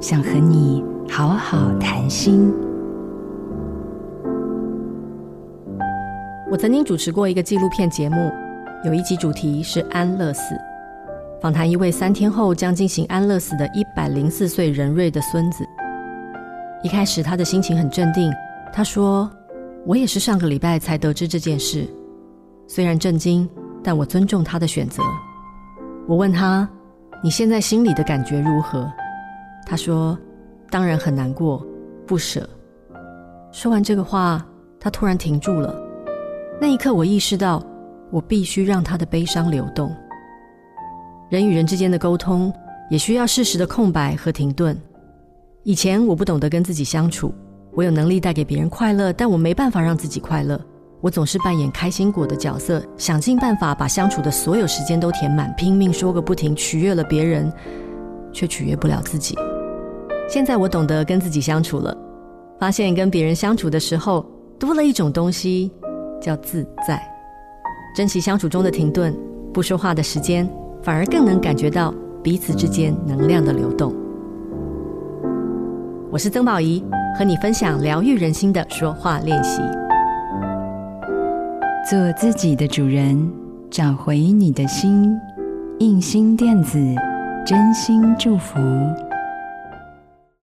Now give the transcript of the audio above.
想和你好好谈心。我曾经主持过一个纪录片节目，有一集主题是安乐死，访谈一位三天后将进行安乐死的一百零四岁仁瑞的孙子。一开始他的心情很镇定，他说：“我也是上个礼拜才得知这件事，虽然震惊，但我尊重他的选择。”我问他：“你现在心里的感觉如何？”他说：“当然很难过，不舍。”说完这个话，他突然停住了。那一刻，我意识到，我必须让他的悲伤流动。人与人之间的沟通，也需要适时的空白和停顿。以前我不懂得跟自己相处，我有能力带给别人快乐，但我没办法让自己快乐。我总是扮演开心果的角色，想尽办法把相处的所有时间都填满，拼命说个不停，取悦了别人，却取悦不了自己。现在我懂得跟自己相处了，发现跟别人相处的时候，多了一种东西。叫自在，珍惜相处中的停顿，不说话的时间，反而更能感觉到彼此之间能量的流动。我是曾宝仪，和你分享疗愈人心的说话练习。做自己的主人，找回你的心。印心电子，真心祝福。